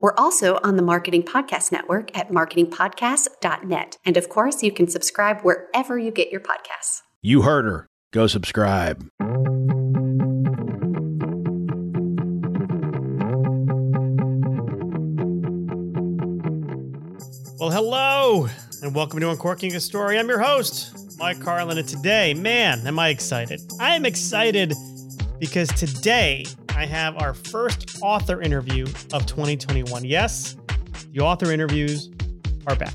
We're also on the Marketing Podcast Network at marketingpodcast.net. And of course, you can subscribe wherever you get your podcasts. You heard her. Go subscribe. Well, hello, and welcome to Uncorking a Story. I'm your host, Mike Carlin, and today, man, am I excited. I am excited because today I have our first author interview of 2021. Yes, the author interviews are back.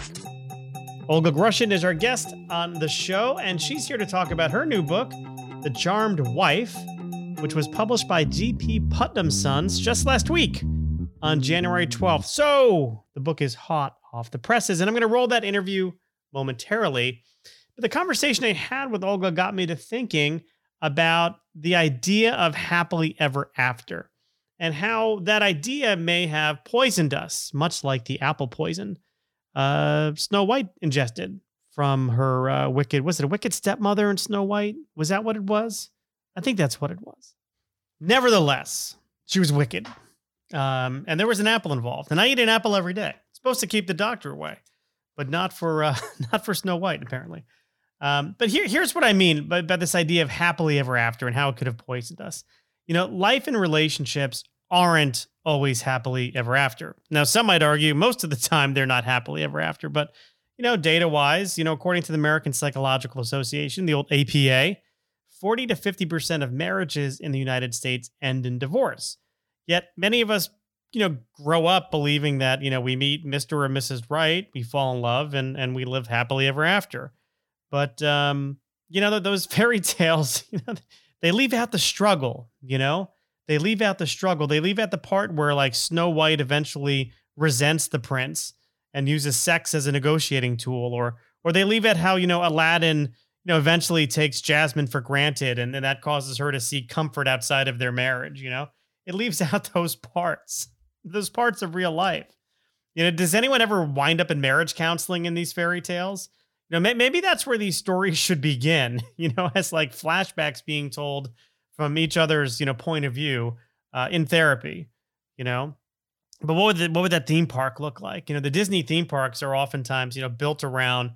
Olga Grushin is our guest on the show, and she's here to talk about her new book, The Charmed Wife, which was published by G.P. Putnam Sons just last week on January 12th. So the book is hot off the presses, and I'm going to roll that interview momentarily. But the conversation I had with Olga got me to thinking about the idea of happily ever after and how that idea may have poisoned us, much like the apple poison uh, Snow White ingested from her uh, wicked, was it a wicked stepmother in Snow White? Was that what it was? I think that's what it was. Nevertheless, she was wicked. Um, and there was an apple involved. And I eat an apple every day. It's supposed to keep the doctor away, but not for uh, not for Snow White, apparently. Um, but here, here's what I mean by, by this idea of happily ever after and how it could have poisoned us. You know, life and relationships aren't always happily ever after. Now, some might argue most of the time they're not happily ever after, but you know, data wise, you know, according to the American Psychological Association, the old APA, 40 to 50% of marriages in the United States end in divorce. Yet many of us, you know, grow up believing that, you know, we meet Mr. or Mrs. Right, we fall in love and and we live happily ever after. But um, you know, those fairy tales, you know, they leave out the struggle, you know? They leave out the struggle. They leave out the part where like Snow White eventually resents the prince and uses sex as a negotiating tool or or they leave out how, you know, Aladdin, you know, eventually takes Jasmine for granted and, then that causes her to seek comfort outside of their marriage, you know? It leaves out those parts. Those parts of real life. You know, does anyone ever wind up in marriage counseling in these fairy tales? You know, maybe that's where these stories should begin, you know, as like flashbacks being told from each other's you know point of view uh, in therapy you know? But what would the, what would that theme park look like? You know the disney theme parks are oftentimes you know built around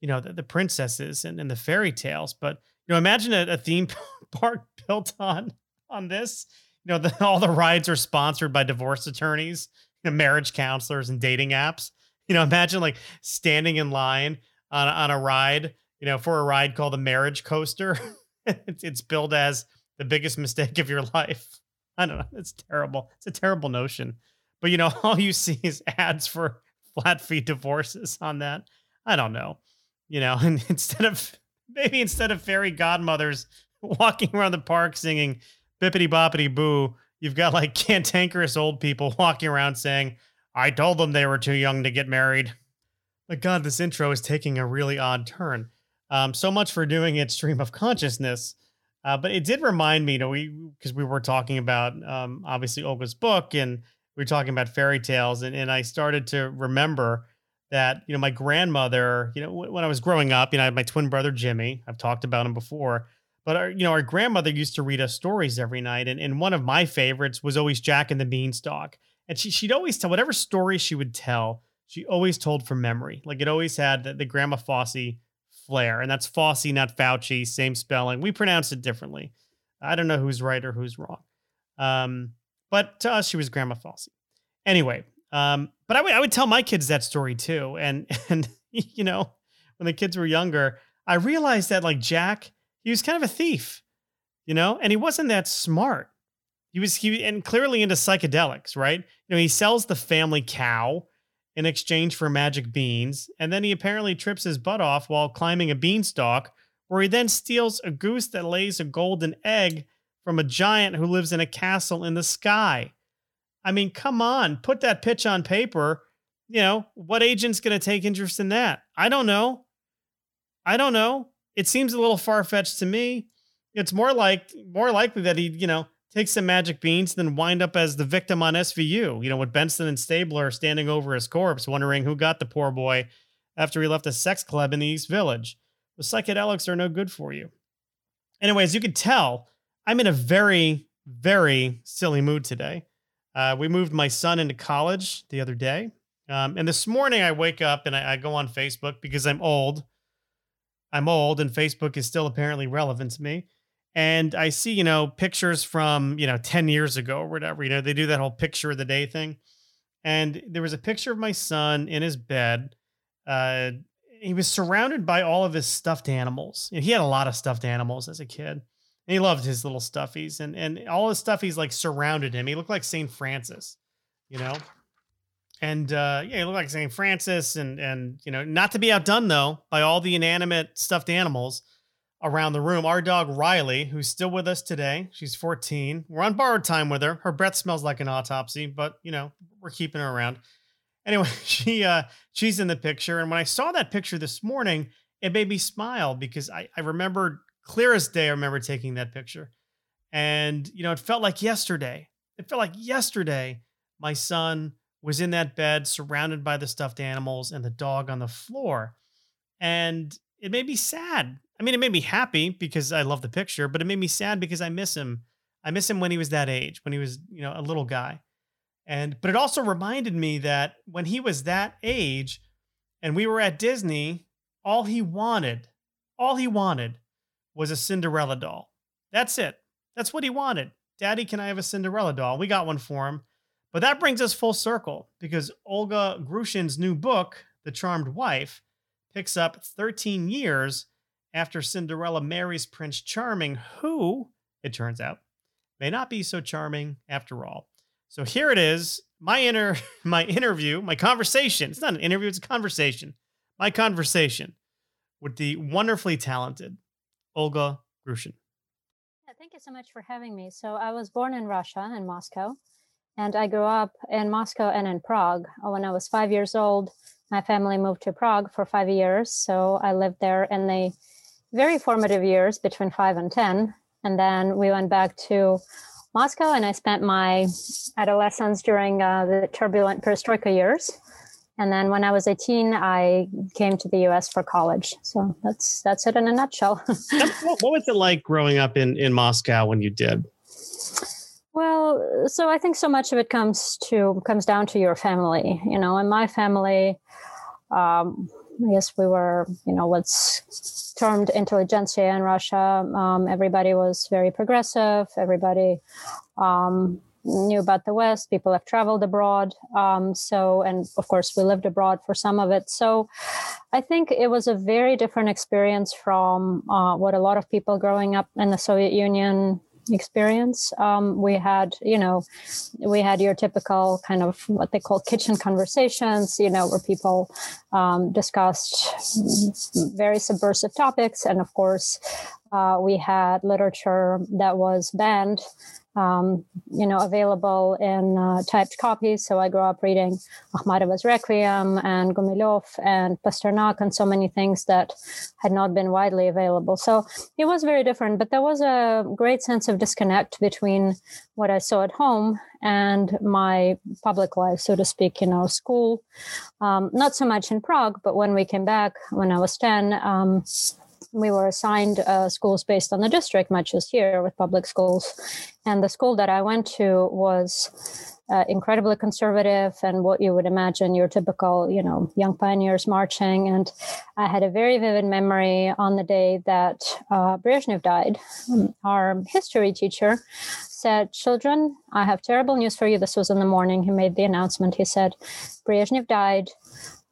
you know the, the princesses and, and the fairy tales but you know imagine a, a theme park built on on this. You know the, all the rides are sponsored by divorce attorneys you know, marriage counselors and dating apps. You know imagine like standing in line on, on a ride you know for a ride called the marriage coaster it's, it's billed as the biggest mistake of your life. I don't know. It's terrible. It's a terrible notion. But you know, all you see is ads for flat fee divorces on that. I don't know. You know, and instead of maybe instead of fairy godmothers walking around the park singing bippity boppity boo, you've got like cantankerous old people walking around saying, I told them they were too young to get married. But God, this intro is taking a really odd turn. Um, so much for doing it stream of consciousness. Uh, but it did remind me, you know, we because we were talking about um, obviously Olga's book and we were talking about fairy tales, and, and I started to remember that you know my grandmother, you know, w- when I was growing up, you know, I had my twin brother Jimmy. I've talked about him before, but our, you know, our grandmother used to read us stories every night, and, and one of my favorites was always Jack and the Beanstalk, and she she'd always tell whatever story she would tell, she always told from memory. Like it always had the, the Grandma Fossey Flair, and that's Fossey, not Fauci, same spelling. We pronounce it differently. I don't know who's right or who's wrong. Um, but to us, she was Grandma Fossey. Anyway, um, but I would I would tell my kids that story too, and and you know when the kids were younger, I realized that like Jack, he was kind of a thief, you know, and he wasn't that smart. He was he and clearly into psychedelics, right? You know, he sells the family cow in exchange for magic beans, and then he apparently trips his butt off while climbing a beanstalk, where he then steals a goose that lays a golden egg from a giant who lives in a castle in the sky. I mean, come on, put that pitch on paper. you know, what agent's going to take interest in that? I don't know. I don't know. It seems a little far fetched to me. It's more like more likely that he, you know, takes some magic beans, then wind up as the victim on SVU. You know, with Benson and Stabler standing over his corpse, wondering who got the poor boy after he left a sex club in the East Village. The psychedelics are no good for you. Anyway, as you can tell, I'm in a very, very silly mood today. Uh, we moved my son into college the other day. Um, and this morning I wake up and I, I go on Facebook because I'm old. I'm old and Facebook is still apparently relevant to me. And I see, you know, pictures from, you know, 10 years ago or whatever. You know, they do that whole picture of the day thing. And there was a picture of my son in his bed. Uh, he was surrounded by all of his stuffed animals. he had a lot of stuffed animals as a kid. And he loved his little stuffies and, and all his stuffies like surrounded him. He looked like St. Francis, you know? And uh, yeah, he looked like St. Francis and, and, you know, not to be outdone though by all the inanimate stuffed animals around the room. Our dog Riley, who's still with us today, she's 14. We're on borrowed time with her. Her breath smells like an autopsy, but you know, we're keeping her around. Anyway, she uh she's in the picture. And when I saw that picture this morning, it made me smile because I, I remember clearest day, I remember taking that picture. And you know, it felt like yesterday. It felt like yesterday my son was in that bed surrounded by the stuffed animals and the dog on the floor. And it made me sad I mean, it made me happy because I love the picture, but it made me sad because I miss him. I miss him when he was that age, when he was, you know, a little guy. And but it also reminded me that when he was that age and we were at Disney, all he wanted, all he wanted was a Cinderella doll. That's it. That's what he wanted. Daddy, can I have a Cinderella doll? We got one for him. But that brings us full circle because Olga Grushin's new book, The Charmed Wife, picks up 13 years after Cinderella marries Prince Charming, who, it turns out, may not be so charming after all. So here it is, my inner my interview, my conversation. It's not an interview, it's a conversation. My conversation with the wonderfully talented Olga Grushin. Yeah, thank you so much for having me. So I was born in Russia, in Moscow, and I grew up in Moscow and in Prague. When I was five years old, my family moved to Prague for five years. So I lived there in the very formative years between five and 10. And then we went back to Moscow and I spent my adolescence during uh, the turbulent perestroika years. And then when I was 18, I came to the US for college. So that's that's it in a nutshell. what was it like growing up in, in Moscow when you did? Well, so I think so much of it comes to comes down to your family. You know, in my family, um, I guess we were, you know, what's termed intelligentsia in Russia. Um, everybody was very progressive. Everybody um, knew about the West. People have traveled abroad. Um, so, and of course, we lived abroad for some of it. So, I think it was a very different experience from uh, what a lot of people growing up in the Soviet Union experience. Um, we had, you know, we had your typical kind of what they call kitchen conversations, you know, where people um, discussed very subversive topics. And of course, uh, we had literature that was banned um, you know, available in uh, typed copies. So I grew up reading Akhmatova's Requiem and Gumilev and Pasternak and so many things that had not been widely available. So it was very different, but there was a great sense of disconnect between what I saw at home and my public life, so to speak, you know, school. Um, not so much in Prague, but when we came back when I was 10, um, we were assigned uh, schools based on the district, much as here with public schools. And the school that I went to was uh, incredibly conservative and what you would imagine your typical, you know, young pioneers marching. And I had a very vivid memory on the day that uh, Brezhnev died. Our history teacher said, Children, I have terrible news for you. This was in the morning. He made the announcement. He said, Brezhnev died.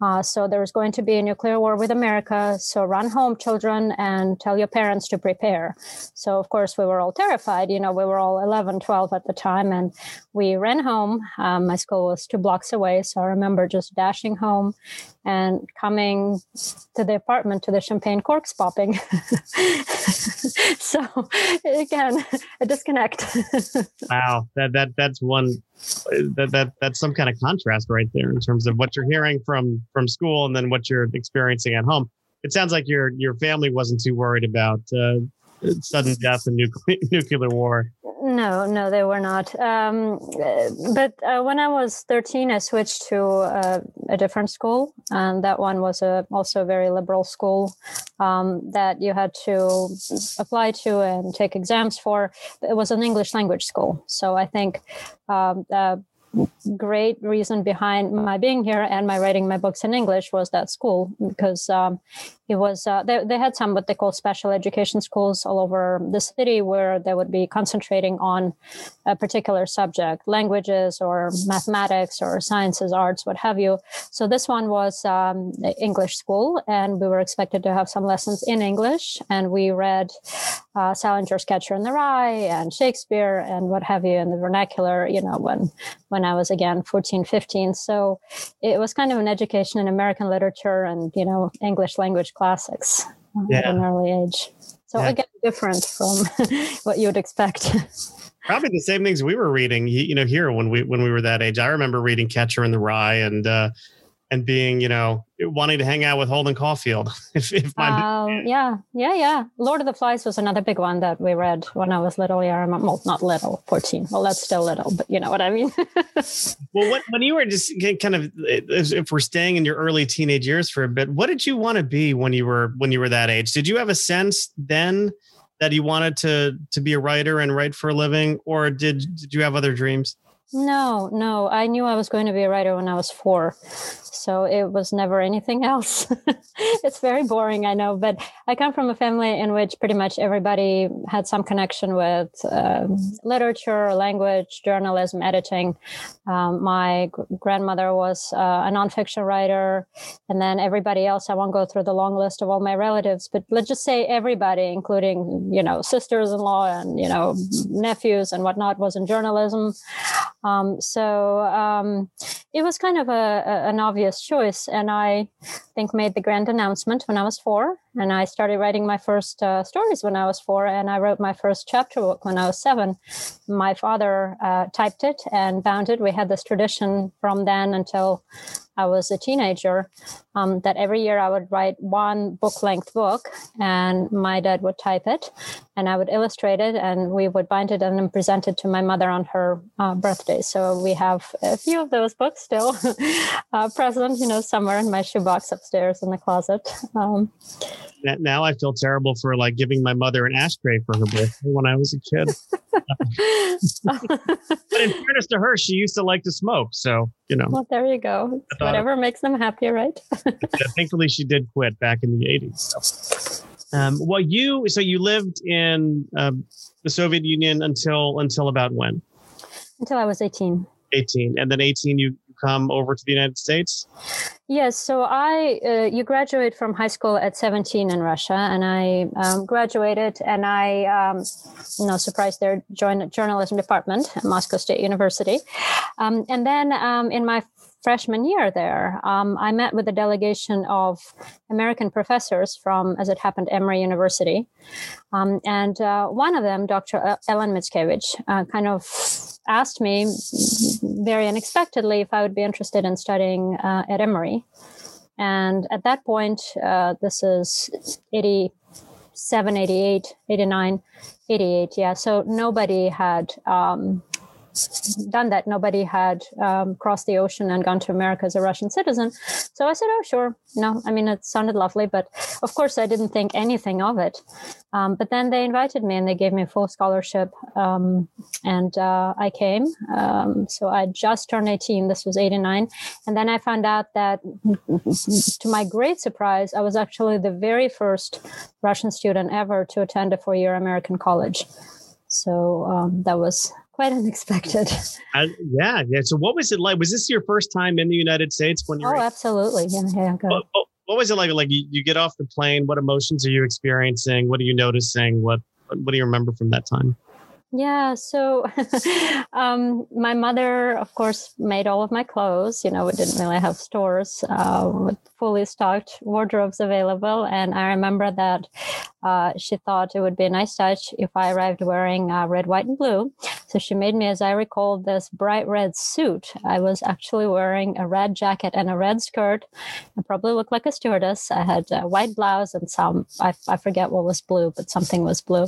Uh, so there's going to be a nuclear war with America. So run home, children, and tell your parents to prepare. So, of course, we were all terrified. You know, we were all 11, 12 at the time. And we ran home. Um, my school was two blocks away. So I remember just dashing home and coming to the apartment to the champagne corks popping. so, again, a disconnect. wow. That, that, that's one that that that's some kind of contrast right there in terms of what you're hearing from from school and then what you're experiencing at home. It sounds like your your family wasn't too worried about uh, sudden death and nuclear nuclear war. No, no, they were not. Um, but uh, when I was 13, I switched to uh, a different school, and that one was a, also a very liberal school um, that you had to apply to and take exams for. It was an English language school, so I think um, great reason behind my being here and my writing my books in English was that school because um, it was uh, they, they had some what they call special education schools all over the city where they would be concentrating on a particular subject languages or mathematics or sciences arts what have you. So this one was um, english school and we were expected to have some lessons in english and we read uh, salinger's catcher in the rye and shakespeare and what have you in the vernacular you know when when i was again 14 15 so it was kind of an education in american literature and you know english language classics yeah. at an early age. So yeah. again, different from what you would expect. Probably the same things we were reading, you know, here when we when we were that age. I remember reading Catcher in the Rye and uh, and being, you know, wanting to hang out with Holden Caulfield. if, if my um, yeah, yeah, yeah. Lord of the Flies was another big one that we read when I was little. Yeah, I'm well, not little, 14. Well, that's still little, but you know what I mean. well, when, when you were just kind of, if we're staying in your early teenage years for a bit, what did you want to be when you were when you were that age? Did you have a sense then that you wanted to to be a writer and write for a living, or did did you have other dreams? No, no. I knew I was going to be a writer when I was four. So it was never anything else. it's very boring, I know, but I come from a family in which pretty much everybody had some connection with um, literature, language, journalism, editing. Um, my g- grandmother was uh, a nonfiction writer, and then everybody else. I won't go through the long list of all my relatives, but let's just say everybody, including you know sisters-in-law and you know nephews and whatnot, was in journalism. Um, so um, it was kind of a, a, an obvious choice. And I think made the grand announcement when I was four. And I started writing my first uh, stories when I was four. And I wrote my first chapter book when I was seven. My father uh, typed it and bound it. We had this tradition from then until I was a teenager um, that every year I would write one book length book and my dad would type it and I would illustrate it and we would bind it and then present it to my mother on her uh, birthday. So we have a few of those books still uh, present, you know, somewhere in my shoebox upstairs in the closet. Um, now I feel terrible for like giving my mother an ashtray for her birthday when I was a kid. but in fairness to her, she used to like to smoke. So, you know. Well, there you go. Whatever makes them happy, right? thankfully, she did quit back in the 80s. So. Um, well, you, so you lived in um, the Soviet Union until, until about when? Until I was 18. 18. And then 18, you come over to the United States? Yes. So I, uh, you graduate from high school at 17 in Russia, and I um, graduated, and I, um, no surprise there, joined journalism department at Moscow State University, um, and then um, in my freshman year there, um, I met with a delegation of American professors from, as it happened, Emory University. Um, and uh, one of them, Dr. Ellen Mickiewicz, uh, kind of asked me very unexpectedly if I would be interested in studying uh, at Emory. And at that point, uh, this is 87, 88, 89, 88. Yeah. So nobody had um, done that. Nobody had um, crossed the ocean and gone to America as a Russian citizen. So I said, "Oh, sure." Know, I mean, it sounded lovely, but of course, I didn't think anything of it. Um, but then they invited me and they gave me a full scholarship, um, and uh, I came. Um, so I just turned 18. This was 89, and then I found out that, to my great surprise, I was actually the very first Russian student ever to attend a four-year American college. So um, that was quite unexpected. Uh, yeah, yeah. So, what was it like? Was this your first time in the United States when you? Oh, absolutely. Yeah, yeah. What, what, was it like? Like you, you get off the plane. What emotions are you experiencing? What are you noticing? What What do you remember from that time? Yeah, so um, my mother, of course, made all of my clothes. You know, we didn't really have stores uh, with fully stocked wardrobes available. And I remember that uh, she thought it would be a nice touch if I arrived wearing uh, red, white, and blue. So she made me, as I recall, this bright red suit. I was actually wearing a red jacket and a red skirt. I probably looked like a stewardess. I had a white blouse and some, I, I forget what was blue, but something was blue.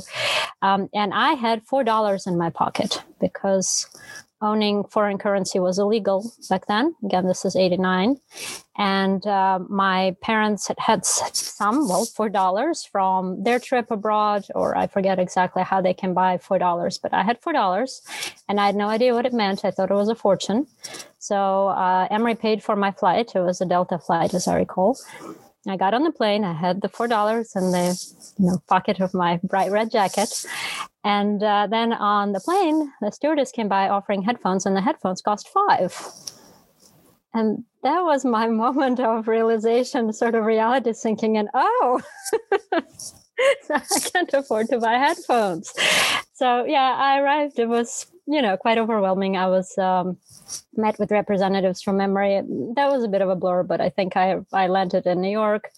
Um, and I had $4 in my pocket because owning foreign currency was illegal back then. Again, this is 89. And uh, my parents had had some, well, $4 from their trip abroad, or I forget exactly how they can buy $4, but I had $4 and I had no idea what it meant. I thought it was a fortune. So uh, Emory paid for my flight. It was a Delta flight, as I recall. I got on the plane. I had the four dollars in the you know pocket of my bright red jacket, and uh, then on the plane, the stewardess came by offering headphones, and the headphones cost five. And that was my moment of realization, sort of reality sinking in. Oh, I can't afford to buy headphones. So yeah, I arrived. It was you know quite overwhelming. I was um, met with representatives from Emory. That was a bit of a blur, but I think I I landed in New York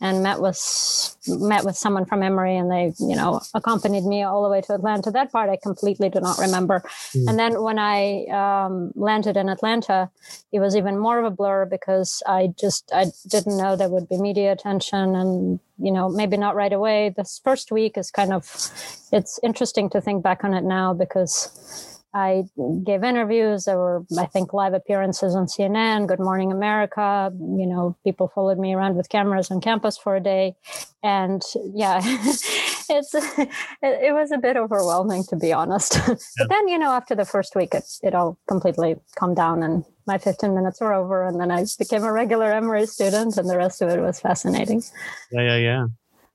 and met with met with someone from Emory, and they you know accompanied me all the way to Atlanta. That part I completely do not remember. Mm. And then when I um, landed in Atlanta, it was even more of a blur because I just I didn't know there would be media attention, and you know maybe not right away. This first week is kind of it's interesting to think back on it now because I gave interviews. There were, I think, live appearances on CNN, Good Morning America. You know, people followed me around with cameras on campus for a day, and yeah, it's it, it, was a bit overwhelming to be honest. Yeah. but then, you know, after the first week, it, it all completely calmed down, and my 15 minutes were over, and then I became a regular Emory student, and the rest of it was fascinating. Yeah, yeah, yeah.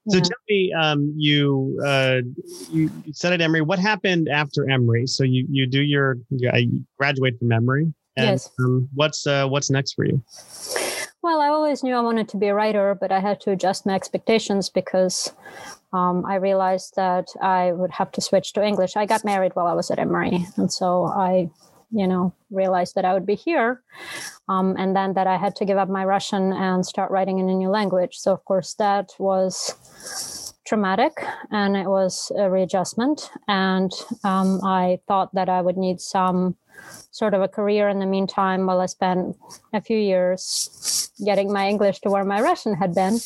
So yeah. tell me, um, you uh, you said at Emory. What happened after Emory? So you you do your you graduate from Emory. And, yes. Um, what's uh, what's next for you? Well, I always knew I wanted to be a writer, but I had to adjust my expectations because um, I realized that I would have to switch to English. I got married while I was at Emory, and so I you know realized that i would be here um, and then that i had to give up my russian and start writing in a new language. So of course that was traumatic and it was a readjustment. And um, i thought that i would need some sort of a career in the meantime while i spent a few years getting my english to where my russian had been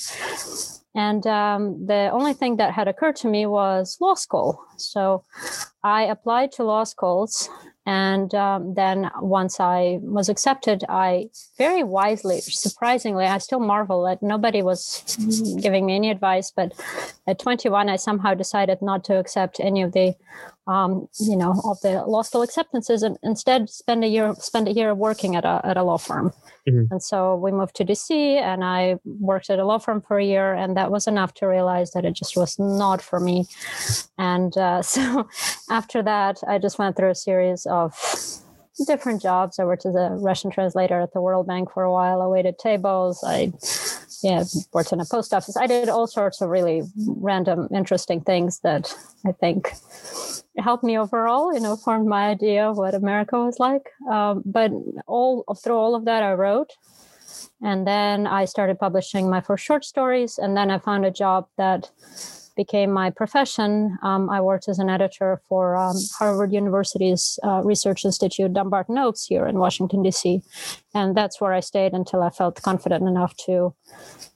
and um, the only thing that had occurred to me was law school. So I applied to law schools and um, then once I was accepted, I very wisely, surprisingly, I still marvel that nobody was giving me any advice. But at 21, I somehow decided not to accept any of the, um, you know, of the law school acceptances, and instead spend a year spend a year working at a at a law firm. Mm-hmm. And so we moved to DC, and I worked at a law firm for a year, and that was enough to realize that it just was not for me. And uh, so after that, I just went through a series of different jobs. I worked as a Russian translator at the World Bank for a while. I waited tables. I yeah, worked in a post office. I did all sorts of really random, interesting things that I think helped me overall. You know, formed my idea of what America was like. Um, but all through all of that, I wrote, and then I started publishing my first short stories, and then I found a job that became my profession, um, I worked as an editor for um, Harvard University's uh, Research Institute, Dumbarton Oaks, here in Washington, D.C. And that's where I stayed until I felt confident enough to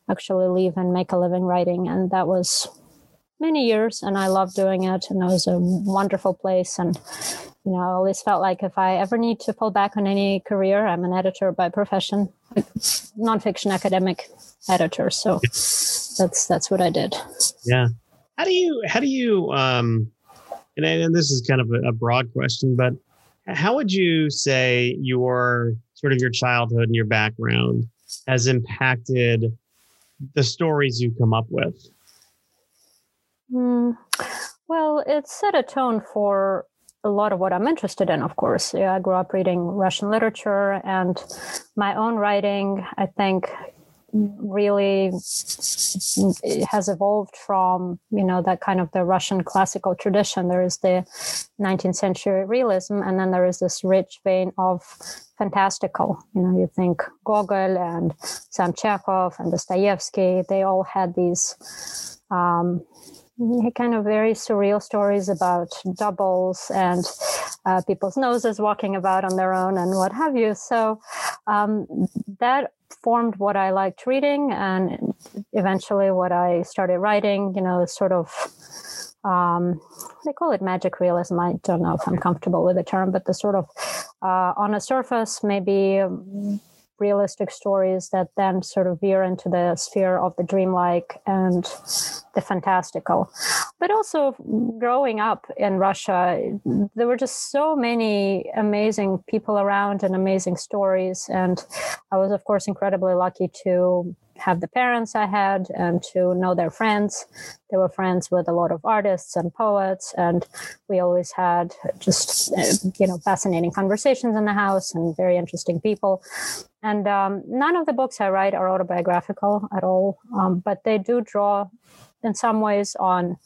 actually leave and make a living writing. And that was many years, and I loved doing it. And it was a wonderful place. And you know, I always felt like if I ever need to fall back on any career, I'm an editor by profession, nonfiction academic editor. So that's that's what I did. Yeah. How do you how do you um and, and this is kind of a, a broad question, but how would you say your sort of your childhood and your background has impacted the stories you come up with? Mm, well, it set a tone for a lot of what I'm interested in, of course. Yeah, I grew up reading Russian literature and my own writing, I think, really has evolved from you know that kind of the Russian classical tradition. There is the 19th century realism, and then there is this rich vein of fantastical. You know, you think Gogol and Sam Chekhov and Dostoevsky. They all had these. Um, kind of very surreal stories about doubles and uh, people's noses walking about on their own and what have you. So um, that formed what I liked reading and eventually what I started writing, you know, sort of. Um, they call it magic realism. I don't know if I'm comfortable with the term, but the sort of uh, on a surface, maybe um, realistic stories that then sort of veer into the sphere of the dreamlike and the fantastical. But also growing up in Russia, there were just so many amazing people around and amazing stories. And I was, of course, incredibly lucky to have the parents I had and to know their friends. They were friends with a lot of artists and poets, and we always had just uh, you know fascinating conversations in the house and very interesting people. And um, none of the books I write are autobiographical at all, um, but they do draw in some ways on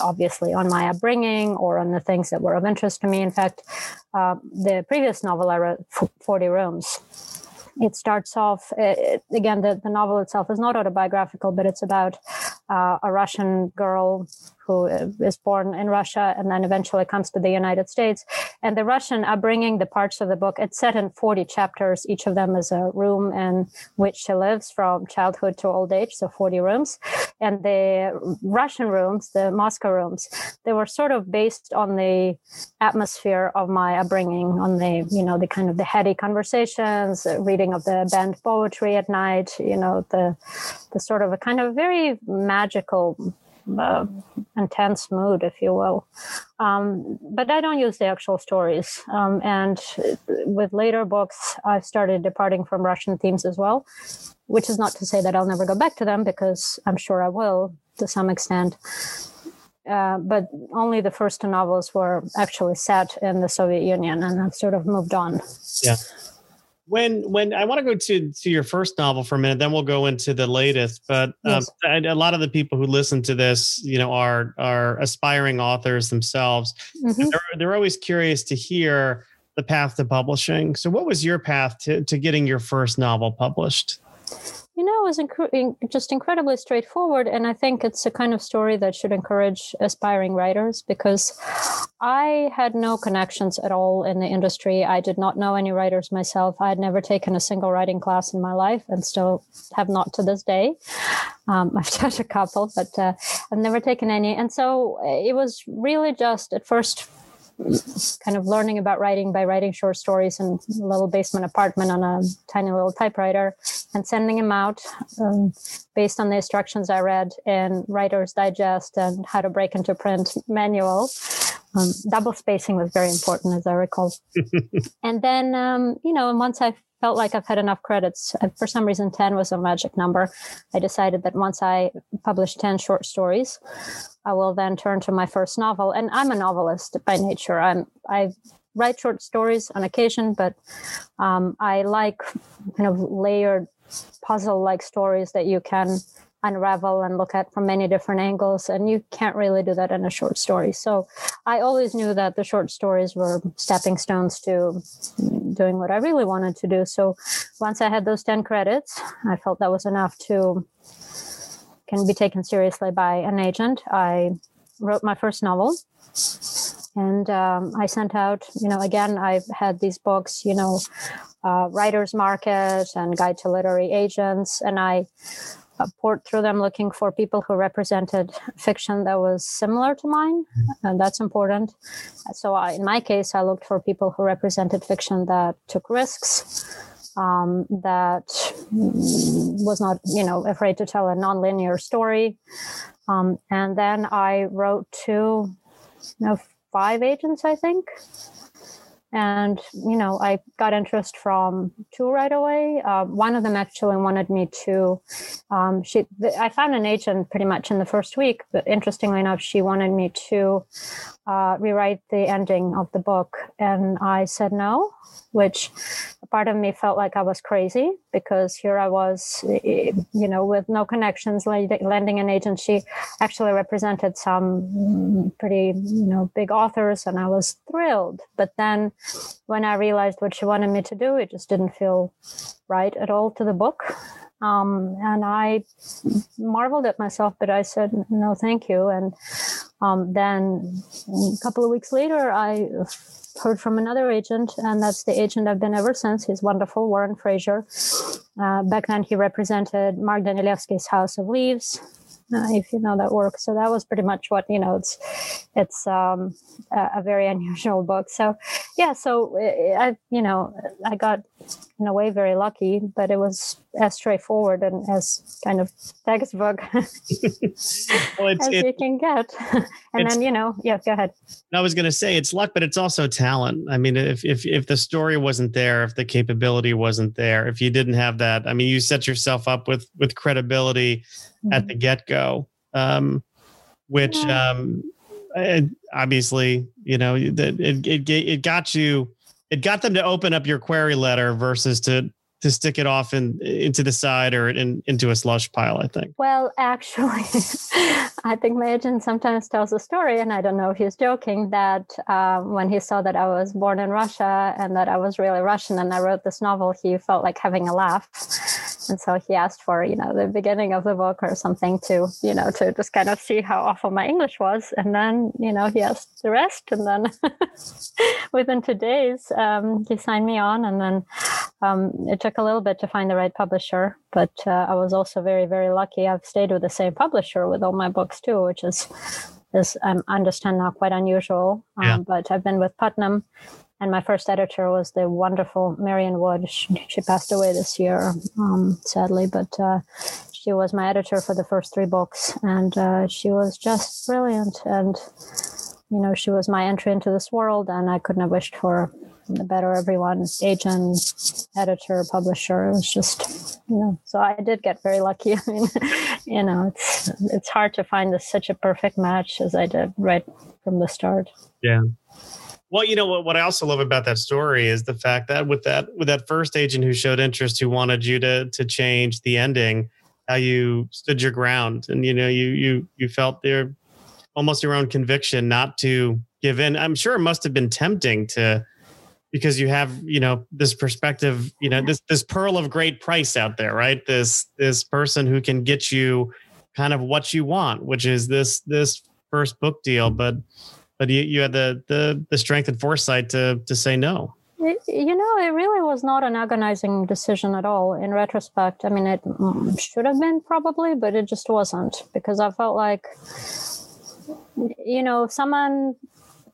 obviously on my upbringing or on the things that were of interest to me. In fact, uh, the previous novel I wrote, 40 Rooms, it starts off it, again the, the novel itself is not autobiographical but it's about uh, a russian girl who is born in Russia and then eventually comes to the United States. And the Russian upbringing, the parts of the book, it's set in 40 chapters. Each of them is a room in which she lives from childhood to old age, so 40 rooms. And the Russian rooms, the Moscow rooms, they were sort of based on the atmosphere of my upbringing, on the, you know, the kind of the heady conversations, reading of the banned poetry at night, you know, the, the sort of a kind of very magical uh, intense mood, if you will. Um, but I don't use the actual stories. Um, and with later books, I've started departing from Russian themes as well, which is not to say that I'll never go back to them because I'm sure I will to some extent. Uh, but only the first two novels were actually set in the Soviet Union, and I've sort of moved on. Yeah when when I want to go to to your first novel for a minute, then we'll go into the latest. But um, yes. a lot of the people who listen to this, you know, are are aspiring authors themselves. Mm-hmm. They're, they're always curious to hear the path to publishing. So, what was your path to to getting your first novel published? You know, it was inc- just incredibly straightforward. And I think it's a kind of story that should encourage aspiring writers because I had no connections at all in the industry. I did not know any writers myself. I had never taken a single writing class in my life and still have not to this day. Um, I've taught a couple, but uh, I've never taken any. And so it was really just at first kind of learning about writing by writing short stories in a little basement apartment on a tiny little typewriter and sending them out um, based on the instructions I read in Writer's Digest and How to Break into Print manual. Um, double spacing was very important, as I recall. and then, um, you know, once I felt like I've had enough credits, for some reason, 10 was a magic number. I decided that once I publish 10 short stories, I will then turn to my first novel. And I'm a novelist by nature. I'm I write short stories on occasion, but um, I like kind of layered puzzle-like stories that you can unravel and look at from many different angles and you can't really do that in a short story so i always knew that the short stories were stepping stones to doing what i really wanted to do so once i had those 10 credits i felt that was enough to can be taken seriously by an agent. I wrote my first novel and um, I sent out, you know, again, I've had these books, you know, uh, Writer's Market and Guide to Literary Agents, and I poured through them looking for people who represented fiction that was similar to mine, mm-hmm. and that's important. So, I, in my case, I looked for people who represented fiction that took risks um, that was not, you know, afraid to tell a nonlinear story. Um, and then I wrote to, you know, five agents, I think. And, you know, I got interest from two right away. Uh, one of them actually wanted me to, um, she, I found an agent pretty much in the first week, but interestingly enough, she wanted me to uh, rewrite the ending of the book. And I said no, which part of me felt like I was crazy because here I was, you know, with no connections, lending an agency actually represented some pretty, you know, big authors, and I was thrilled. But then when I realized what she wanted me to do, it just didn't feel right at all to the book. Um, and I marveled at myself, but I said, no, thank you. And um, then a couple of weeks later, I heard from another agent, and that's the agent I've been ever since. He's wonderful, Warren Frazier. Uh, back then, he represented Mark Danielewski's House of Leaves uh, if you know that work. So that was pretty much what you know. It's it's um, a, a, very unusual book. So yeah, so uh, I you know I got in a way very lucky, but it was as straightforward and as kind of textbook well, as it, you can get. and then you know, yeah, go ahead. I was going to say it's luck, but it's also talent. I mean, if if if the story wasn't there, if the capability wasn't there, if you didn't have that, I mean, you set yourself up with with credibility at the get go, um, which um, obviously you know it, it it it got you it got them to open up your query letter versus to to stick it off in, into the side or in, into a slush pile, I think. Well, actually, I think my agent sometimes tells a story, and I don't know if he's joking, that uh, when he saw that I was born in Russia and that I was really Russian and I wrote this novel, he felt like having a laugh and so he asked for you know the beginning of the book or something to you know to just kind of see how awful my english was. And then you know he asked the rest. And then within two days um, he signed me on. And then um, it took a little bit to find the right publisher. But uh, i was also very very lucky. I've stayed with the same publisher with all my books too which is is um, I understand now quite unusual. Um, yeah. But I've been with Putnam and my first editor was the wonderful Marian Wood. She, she passed away this year, um, sadly, but uh, she was my editor for the first three books, and uh, she was just brilliant. And you know, she was my entry into this world, and I couldn't have wished for a better everyone agent editor publisher. It was just you know so i did get very lucky. I mean you know it's it's hard to find such a perfect match as i did right from the start. Yeah well, you know what? What I also love about that story is the fact that with that with that first agent who showed interest, who wanted you to to change the ending, how you stood your ground, and you know you you you felt there almost your own conviction not to give in. I'm sure it must have been tempting to because you have you know this perspective, you know this this pearl of great price out there, right? This this person who can get you kind of what you want, which is this this first book deal, but but you, you had the, the the strength and foresight to to say no. You know it really was not an agonizing decision at all. In retrospect i mean it mm, should have been probably but it just wasn't. Because i felt like you know if someone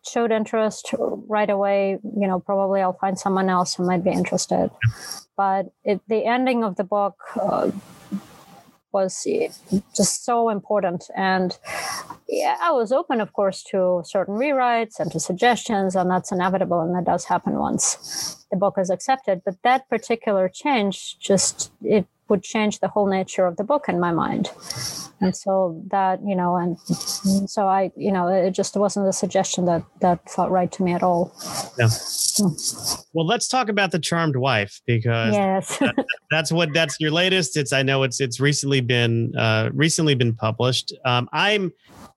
showed interest right away you know probably i'll find someone else who might be interested. But it, the ending of the book uh, was eh, just so important. And yeah, I was open, of course, to certain rewrites and to suggestions, and that's inevitable, and that does happen once the book is accepted. But that particular change just it would change the whole nature of the book in my mind. And so that, you know, and so I, you know, it just wasn't a suggestion that that felt right to me at all. Yeah. Well, let's talk about the Charmed Wife because yes. that, that's what that's your latest. It's I know it's it's recently been uh, recently been published. Um, I'm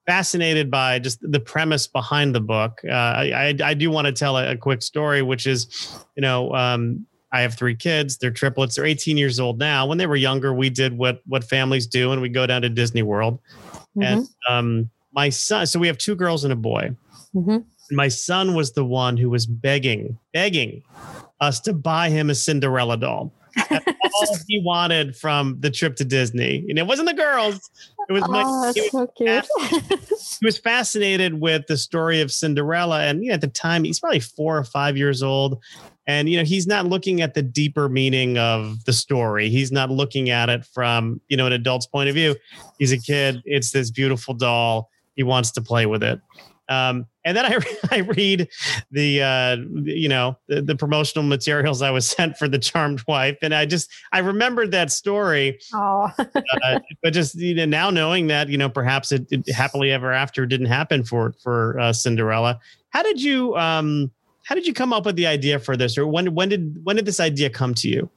fascinated by just the premise behind the book. Uh, I, I, I do want to tell a, a, quick story, which is, you know, um, I have three kids. They're triplets. They're 18 years old now. When they were younger, we did what what families do, and we go down to Disney World. Mm-hmm. And um, my son, so we have two girls and a boy. Mm-hmm. My son was the one who was begging, begging us to buy him a Cinderella doll. All he wanted from the trip to Disney. And it wasn't the girls. It was my. Oh, was so cute. he was fascinated with the story of Cinderella, and you know, at the time he's probably four or five years old, and you know he's not looking at the deeper meaning of the story. He's not looking at it from you know an adult's point of view. He's a kid. It's this beautiful doll. He wants to play with it. Um, and then I, I read the, uh, you know, the, the, promotional materials I was sent for the Charmed Wife, and I just I remembered that story. Oh, uh, but just you know, now knowing that you know perhaps it, it happily ever after didn't happen for for uh, Cinderella. How did you um how did you come up with the idea for this, or when when did when did this idea come to you?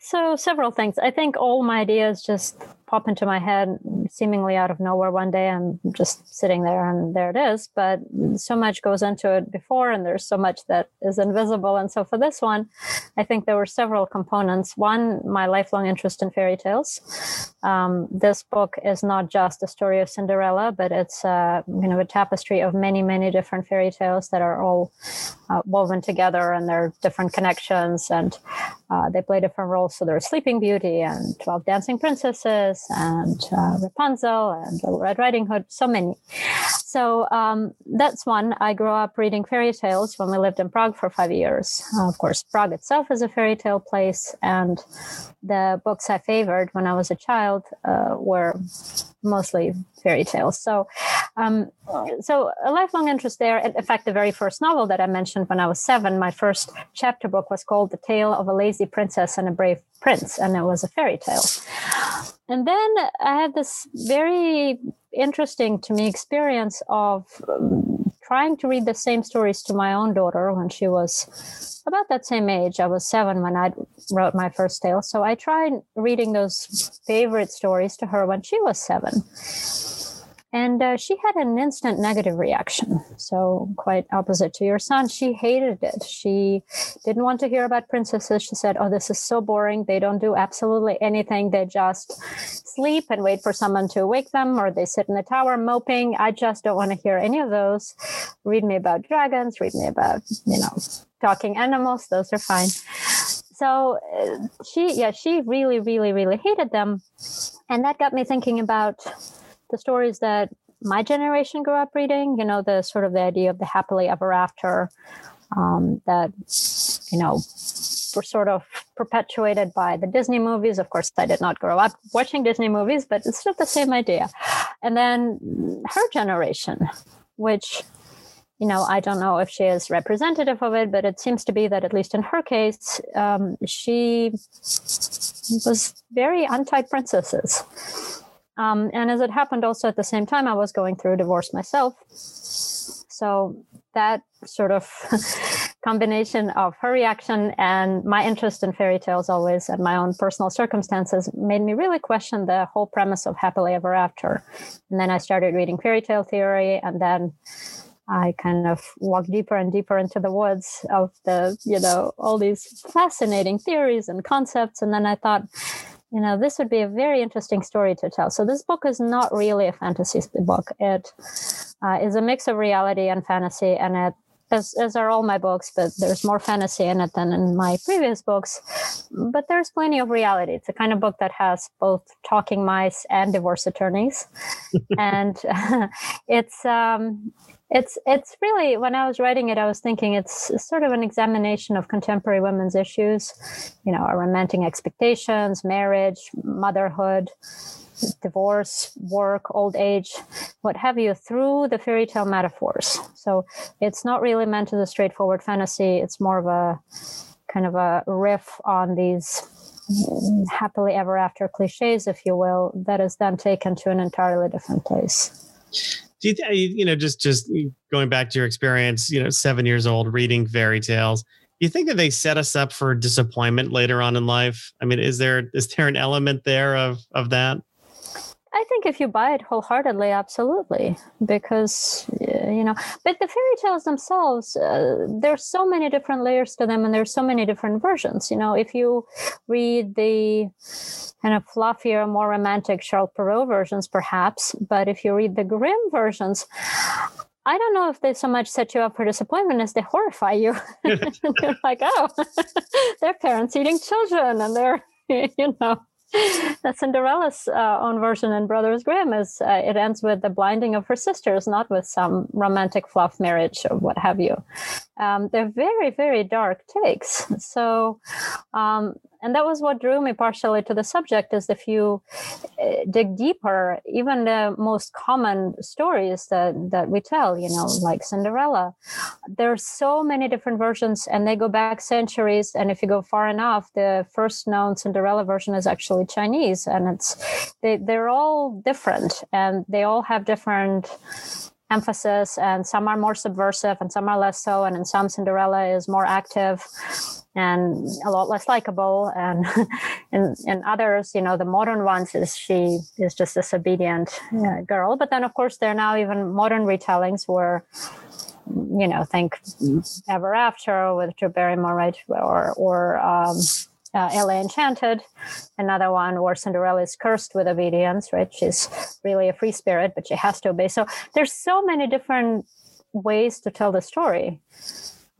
So several things. I think all my ideas just pop into my head seemingly out of nowhere one day. I'm just sitting there and there it is. But so much goes into it before, and there's so much that is invisible. And so for this one, I think there were several components. One, my lifelong interest in fairy tales. Um, this book is not just a story of Cinderella, but it's uh, you know a tapestry of many, many different fairy tales that are all uh, woven together, and there are different connections, and uh, they play different roles. So there's Sleeping Beauty and Twelve Dancing Princesses and uh, Rapunzel and Little Red Riding Hood, so many. So um, that's one. I grew up reading fairy tales when we lived in Prague for five years. Uh, of course, Prague itself is a fairy tale place, and the books I favored when I was a child uh, were mostly fairy tales. So, um, so a lifelong interest there. In fact, the very first novel that I mentioned when I was seven, my first chapter book was called "The Tale of a Lazy Princess and a Brave Prince," and it was a fairy tale. And then I had this very interesting to me experience of um, trying to read the same stories to my own daughter when she was about that same age. I was seven when I wrote my first tale. So I tried reading those favorite stories to her when she was seven. And uh, she had an instant negative reaction. So, quite opposite to your son. She hated it. She didn't want to hear about princesses. She said, Oh, this is so boring. They don't do absolutely anything. They just sleep and wait for someone to wake them, or they sit in the tower moping. I just don't want to hear any of those. Read me about dragons, read me about, you know, talking animals. Those are fine. So, uh, she, yeah, she really, really, really hated them. And that got me thinking about the stories that my generation grew up reading, you know, the sort of the idea of the happily ever after um, that, you know, were sort of perpetuated by the Disney movies. Of course, I did not grow up watching Disney movies, but it's still the same idea. And then her generation, which, you know, I don't know if she is representative of it, but it seems to be that at least in her case, um, she was very anti princesses um, and as it happened also at the same time, I was going through a divorce myself. So that sort of combination of her reaction and my interest in fairy tales always and my own personal circumstances made me really question the whole premise of happily ever after. And then I started reading fairy tale theory and then I kind of walked deeper and deeper into the woods of the, you know, all these fascinating theories and concepts. And then I thought, you know, this would be a very interesting story to tell. So this book is not really a fantasy book. It uh, is a mix of reality and fantasy, and it as, as are all my books, but there's more fantasy in it than in my previous books. But there's plenty of reality. It's a kind of book that has both talking mice and divorce attorneys, and uh, it's um, it's it's really when I was writing it, I was thinking it's sort of an examination of contemporary women's issues, you know, our romantic expectations, marriage, motherhood, divorce, work, old age, what have you, through the fairy tale metaphors. So it's not really meant as a straightforward fantasy. It's more of a kind of a riff on these mm, happily ever after cliches, if you will, that is then taken to an entirely different place do you, you know, just just going back to your experience, you know, seven years old reading fairy tales, do you think that they set us up for disappointment later on in life? I mean, is there is there an element there of of that? I think if you buy it wholeheartedly, absolutely, because you know. But the fairy tales themselves, uh, there's so many different layers to them, and there's so many different versions. You know, if you read the kind of fluffier, more romantic Charles Perrault versions, perhaps, but if you read the Grimm versions, I don't know if they so much set you up for disappointment as they horrify you. you're like, oh, they're parents eating children, and they're, you know, Cinderella's uh, own version in Brothers Grimm is uh, it ends with the blinding of her sisters, not with some romantic fluff marriage or what have you. Um, they're very, very dark takes. So um, and that was what drew me partially to the subject is if you uh, dig deeper even the most common stories that that we tell you know like cinderella there are so many different versions and they go back centuries. And if you go far enough the first known cinderella version is actually chinese and it's they, they're all different and they all have different emphasis, and some are more subversive, and some are less so. And in some, Cinderella is more active and a lot less likable. And in, in others, you know, the modern ones is she is just this obedient uh, girl. But then, of course, there are now even modern retellings where you know, think Ever After with Drew Barrymore, right? Or, or um, uh, Ella Enchanted, another one where Cinderella is cursed with obedience, right? She's really a free spirit, but she has to obey. So there's so many different ways to tell the story.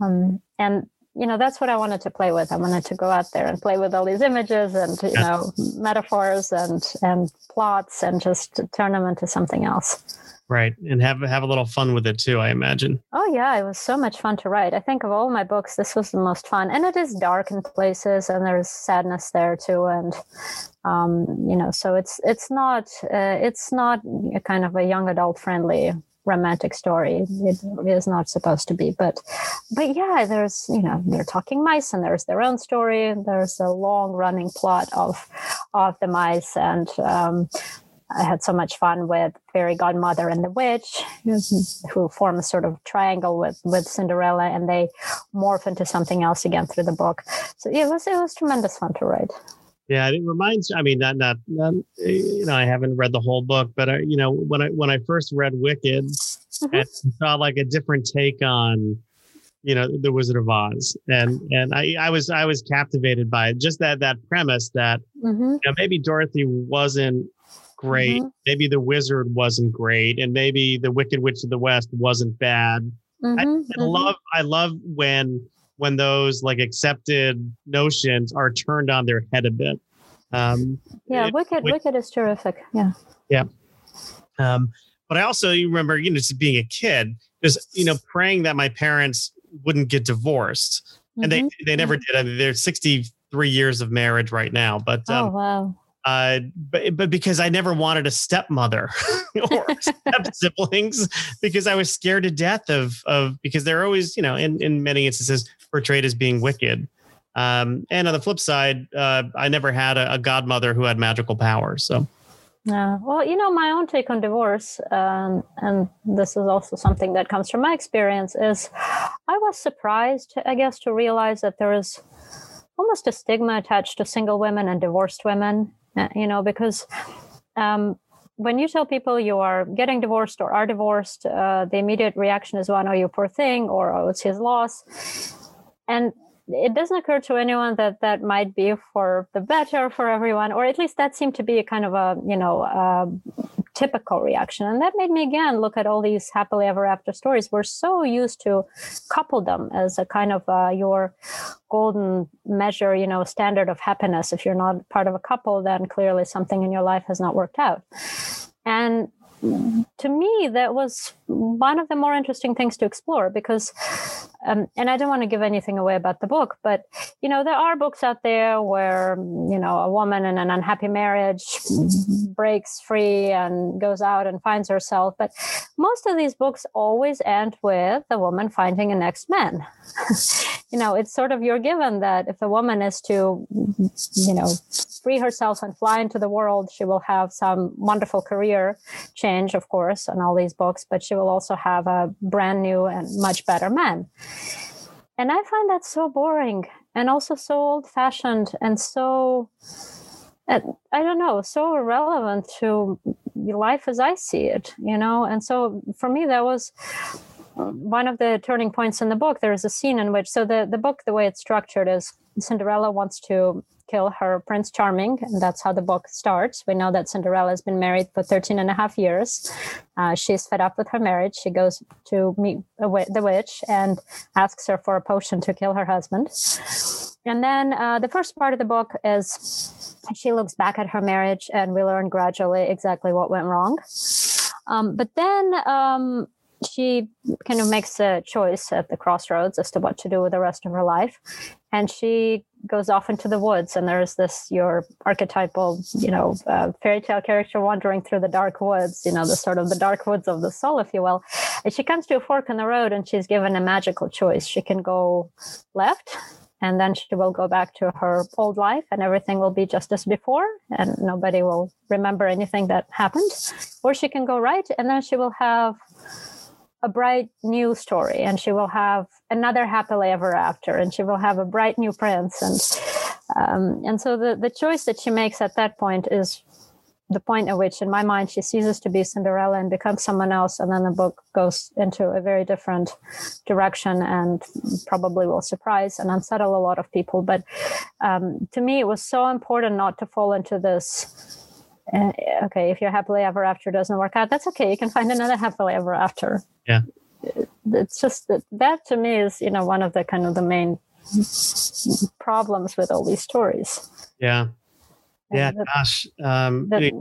Um, and you know that's what i wanted to play with i wanted to go out there and play with all these images and you know metaphors and and plots and just turn them into something else Right. And have have a little fun with it too, I imagine. Oh yeah, it was so much fun to write. I think of all my books, this was the most fun. And it is dark in places and there's sadness there too. And um, you know, so it's it's not uh, it's not a kind of a young adult friendly romantic story. It is not supposed to be, but but yeah, there's you know they're talking mice and there's their own story. and There's a long running plot of of the mice and um, I had so much fun with Fairy Godmother and the Witch, who form a sort of triangle with, with Cinderella, and they morph into something else again through the book. So it was it was tremendous fun to write. Yeah, it reminds. I mean, not not, not you know, I haven't read the whole book, but I, you know, when I when I first read Wicked, mm-hmm. and saw like a different take on you know the wizard of oz and and i i was i was captivated by it. just that that premise that mm-hmm. you know, maybe dorothy wasn't great. Mm-hmm. Maybe the wizard wasn't great, and maybe the Wicked Witch of the West wasn't bad. Mm-hmm. I, I mm-hmm. love I love when when those like accepted notions are turned on their head a bit. Um, yeah, it, Wicked Wicked is terrific. Yeah. Yeah. Um, but I also you remember you know just being a kid, just you know praying that my parents wouldn't get divorced, and mm-hmm. they they never did. I mean, they're sixty three years of marriage right now, but oh, um, oh wow uh, but but because I never wanted a stepmother or step siblings because I was scared to death of of because they're always you know in in many instances portrayed as being wicked. Um, and on the flip side, uh, I never had a, a, godmother who had magical powers. So. Yeah, well, you know, my own take on divorce, um, and this is also something that comes from my experience, is I was surprised, I guess, to realize that there is almost a stigma attached to single women and divorced women uh, you know, because um, when you tell people you are getting divorced or are divorced, uh, the immediate reaction is, "Well, no, you poor thing," or "Oh, it's his loss," and it doesn't occur to anyone that that might be for the better for everyone, or at least that seemed to be a kind of a you know uh, typical reaction. And that made me again look at all these happily ever after stories. We're so used to couple them as a kind of uh, your golden measure, you know, standard of happiness. If you're not part of a couple, then clearly something in your life has not worked out. And to me, that was one of the more interesting things to explore because, um, and I don't want to give anything away about the book, but you know, there are books out there where you know a woman in an unhappy marriage breaks free and goes out and finds herself, but most of these books always end with the woman finding a next man. you know, it's sort of you're given that if a woman is to, you know, free herself and fly into the world, she will have some wonderful career change, of course, on all these books, but she will also have a brand new and much better man. And I find that so boring and also so old fashioned and so, I don't know, so irrelevant to life as I see it, you know? And so for me, that was um, one of the turning points in the book. There is a scene in which, so the, the book, the way it's structured is Cinderella wants to kill her Prince Charming, and that's how the book starts. We know that Cinderella has been married for 13 and a half years. Uh, she's fed up with her marriage. She goes to meet the witch and asks her for a potion to kill her husband. And then uh, the first part of the book is she looks back at her marriage, and we learn gradually exactly what went wrong. Um, but then um, she kind of makes a choice at the crossroads as to what to do with the rest of her life. And she goes off into the woods and there's this your archetypal you know uh, fairy tale character wandering through the dark woods you know the sort of the dark woods of the soul if you will. And she comes to a fork in the road and she's given a magical choice. She can go left and then she will go back to her old life and everything will be just as before and nobody will remember anything that happened. Or she can go right and then she will have a bright new story and she will have another happily ever after and she will have a bright new prince. And um, and so the, the choice that she makes at that point is the point at which in my mind she ceases to be cinderella and becomes someone else and then the book goes into a very different direction and probably will surprise and unsettle a lot of people. But um, to me it was so important not to fall into this uh, okay, if your happily ever after doesn't work out, that's okay. You can find another happily ever after. Yeah. It's just that that to me is, you know, one of the kind of the main problems with all these stories. Yeah. Yeah, that, gosh. Um, that,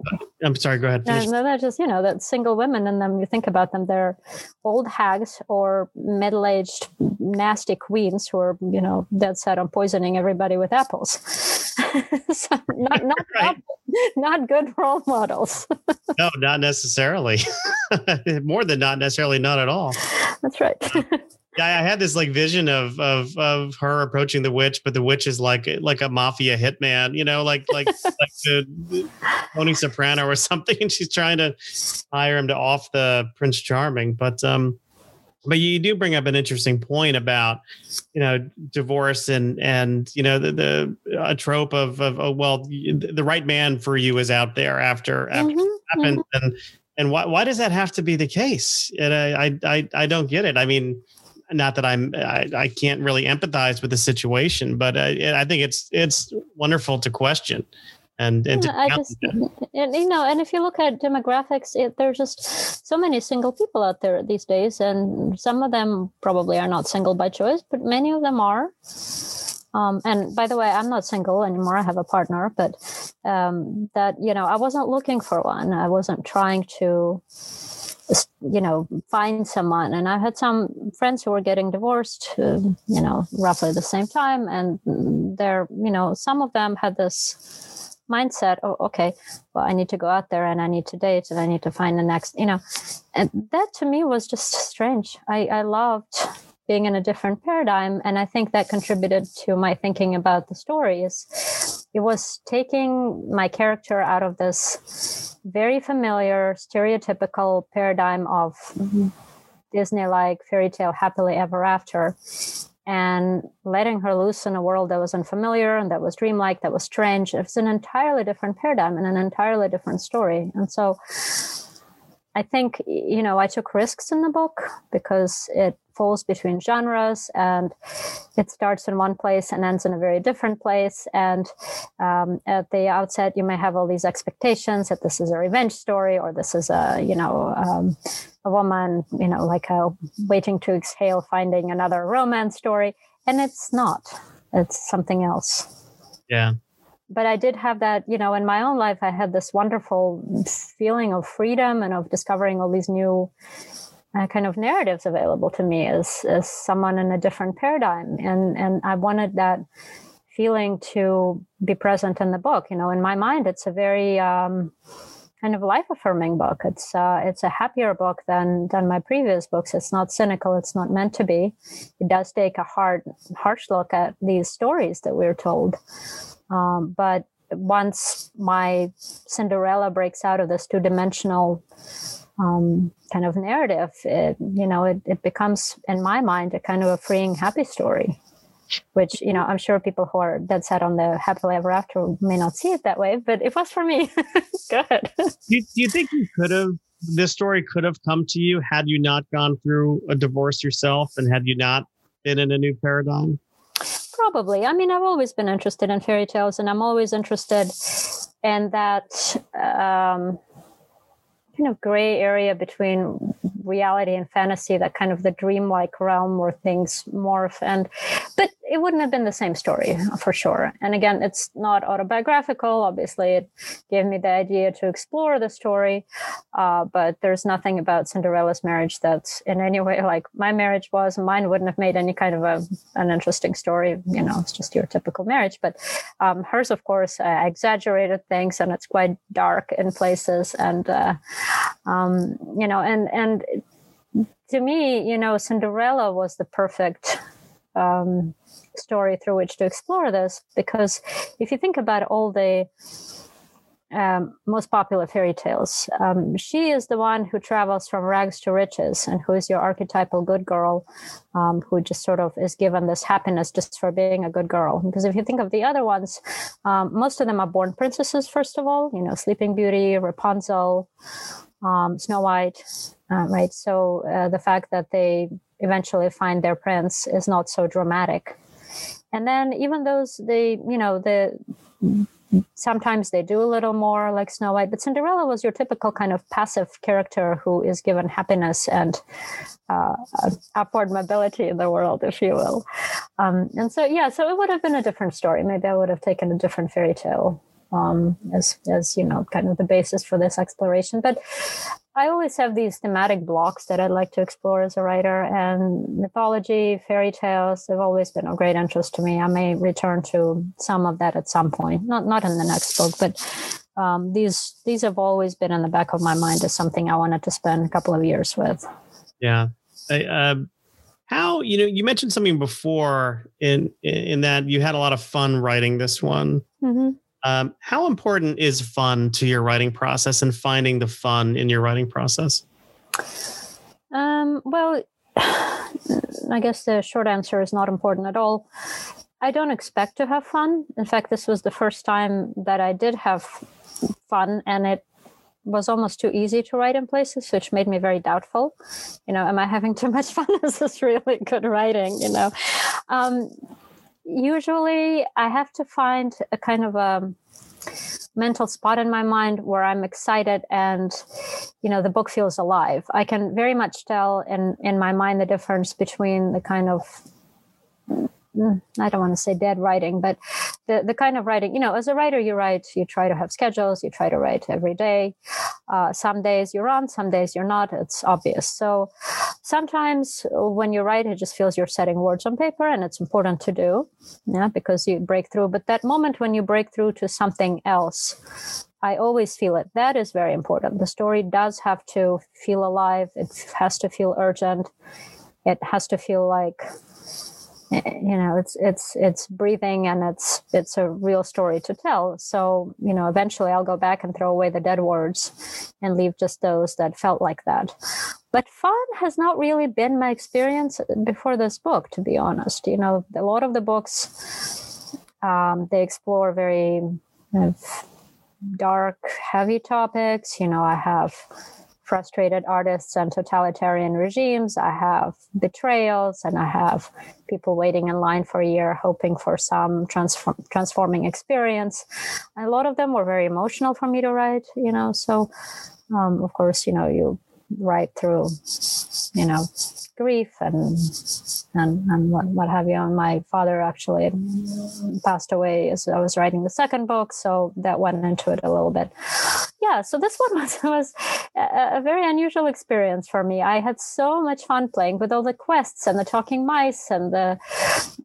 I'm sorry. Go ahead. No, no, they're just you know that single women, and then you think about them, they're old hags or middle-aged nasty queens who are you know dead set on poisoning everybody with apples. so not not, right. not, not good role models. no, not necessarily. More than not necessarily, not at all. That's right. Yeah, I had this like vision of of of her approaching the witch, but the witch is like like a mafia hitman, you know, like like like the, Tony Soprano or something, and she's trying to hire him to off the Prince Charming. But um, but you do bring up an interesting point about you know divorce and and you know the, the a trope of of oh, well the right man for you is out there after after mm-hmm, mm-hmm. and and why why does that have to be the case and I I I don't get it I mean not that I'm I, I can't really empathize with the situation, but uh, I think it's it's wonderful to question. And, and yeah, I just, and, you know, and if you look at demographics, it, there's just so many single people out there these days, and some of them probably are not single by choice, but many of them are. Um, and by the way, I'm not single anymore. I have a partner, but um, that you know, I wasn't looking for one. I wasn't trying to you know find someone. And i had some friends who were getting divorced uh, you know roughly the same time. And they're you know some of them had this mindset oh okay well i need to go out there and i need to date and i need to find the next you know. And that to me was just strange. I i loved being in a different paradigm. And i think that contributed to my thinking about the stories it was taking my character out of this very familiar stereotypical paradigm of mm-hmm. disney like fairy tale happily ever after and letting her loose in a world that was unfamiliar and that was dreamlike that was strange. It's an entirely different paradigm and an entirely different story. And so I think, you know, I took risks in the book because it falls between genres and it starts in one place and ends in a very different place. And um, at the outset, you may have all these expectations that this is a revenge story or this is a, you know, um, a woman, you know, like a waiting to exhale, finding another romance story. And it's not, it's something else. Yeah but I did have that, you know, in my own life, I had this wonderful feeling of freedom and of discovering all these new uh, kind of narratives available to me as, as someone in a different paradigm. And, and I wanted that feeling to be present in the book. You know, in my mind, it's a very, um, kind of life affirming book. It's uh, it's a happier book than than my previous books. It's not cynical. It's not meant to be. It does take a hard, harsh look at these stories that we're told, um, but once my Cinderella breaks out of this two dimensional um, kind of narrative, it, you know, it, it becomes, in my mind, a kind of a freeing, happy story. Which you know, I'm sure people who are dead set on the happily ever after may not see it that way, but it was for me. Good. Do you, do you think you could have this story could have come to you had you not gone through a divorce yourself and had you not been in a new paradigm? Probably. I mean, I've always been interested in fairy tales, and I'm always interested in that um, kind of gray area between reality and fantasy, that kind of the dreamlike realm where things morph. And but it wouldn't have been the same story for sure. And again, it's not autobiographical. Obviously, it gave me the idea to explore the story, uh, but there's nothing about Cinderella's marriage that's in any way like my marriage was. Mine wouldn't have made any kind of a, an interesting story. You know, it's just your typical marriage. But um, hers, of course, uh, exaggerated things, and it's quite dark in places. And uh, um, you know, and and to me, you know, Cinderella was the perfect um, story through which to explore this because if you think about all the um, most popular fairy tales. Um, she is the one who travels from rags to riches and who is your archetypal good girl um, who just sort of is given this happiness just for being a good girl. Because if you think of the other ones, um, most of them are born princesses, first of all, you know, Sleeping Beauty, Rapunzel, um, Snow White, uh, right? So uh, the fact that they eventually find their prince is not so dramatic. And then even those, they, you know, the sometimes they do a little more like Snow White, but Cinderella was your typical kind of passive character who is given happiness and uh, upward mobility in the world, if you will. Um, and so, yeah, so it would have been a different story. Maybe I would have taken a different fairy tale um, as as you know, kind of the basis for this exploration. But I always have these thematic blocks that I'd like to explore as a writer, and mythology, fairy tales have always been of great interest to me. I may return to some of that at some point, not not in the next book, but um, these these have always been in the back of my mind as something I wanted to spend a couple of years with. Yeah. I, uh, how you know you mentioned something before in in that you had a lot of fun writing this one. Mm-hmm. Um, how important is fun to your writing process and finding the fun in your writing process? Um, well, I guess the short answer is not important at all. I don't expect to have fun. In fact, this was the first time that I did have fun, and it was almost too easy to write in places, which made me very doubtful. You know, am I having too much fun? is this really good writing? You know, um, usually I have to find a kind of a mental spot in my mind where I'm excited and you know the book feels alive. I can very much tell in in my mind the difference between the kind of Mm, I don't want to say dead writing, but the, the kind of writing, you know, as a writer, you write, you try to have schedules, you try to write every day. Uh, some days you're on, some days you're not. It's obvious. So sometimes uh, when you write, it just feels you're setting words on paper and it's important to do, yeah, because you break through. But that moment when you break through to something else, I always feel it. That is very important. The story does have to feel alive. It has to feel urgent. It has to feel like you know it's it's it's breathing and it's it's a real story to tell. So you know eventually i'll go back and throw away the dead words and leave just those that felt like that. But fun has not really been my experience before this book to be honest. You know a lot of the books um, they explore very dark heavy topics. You know i have frustrated artists and totalitarian regimes. I have betrayals, and I have people waiting in line for a year hoping for some transform, transforming experience. And a lot of them were very emotional for me to write, you know. So, um, of course, you know, you write through, you know, grief and and and what, what have you. And my father actually passed away as I was writing the second book, so that went into it a little bit. Yeah, so this one was was a, a very unusual experience for me. I had so much fun playing with all the quests and the talking mice and the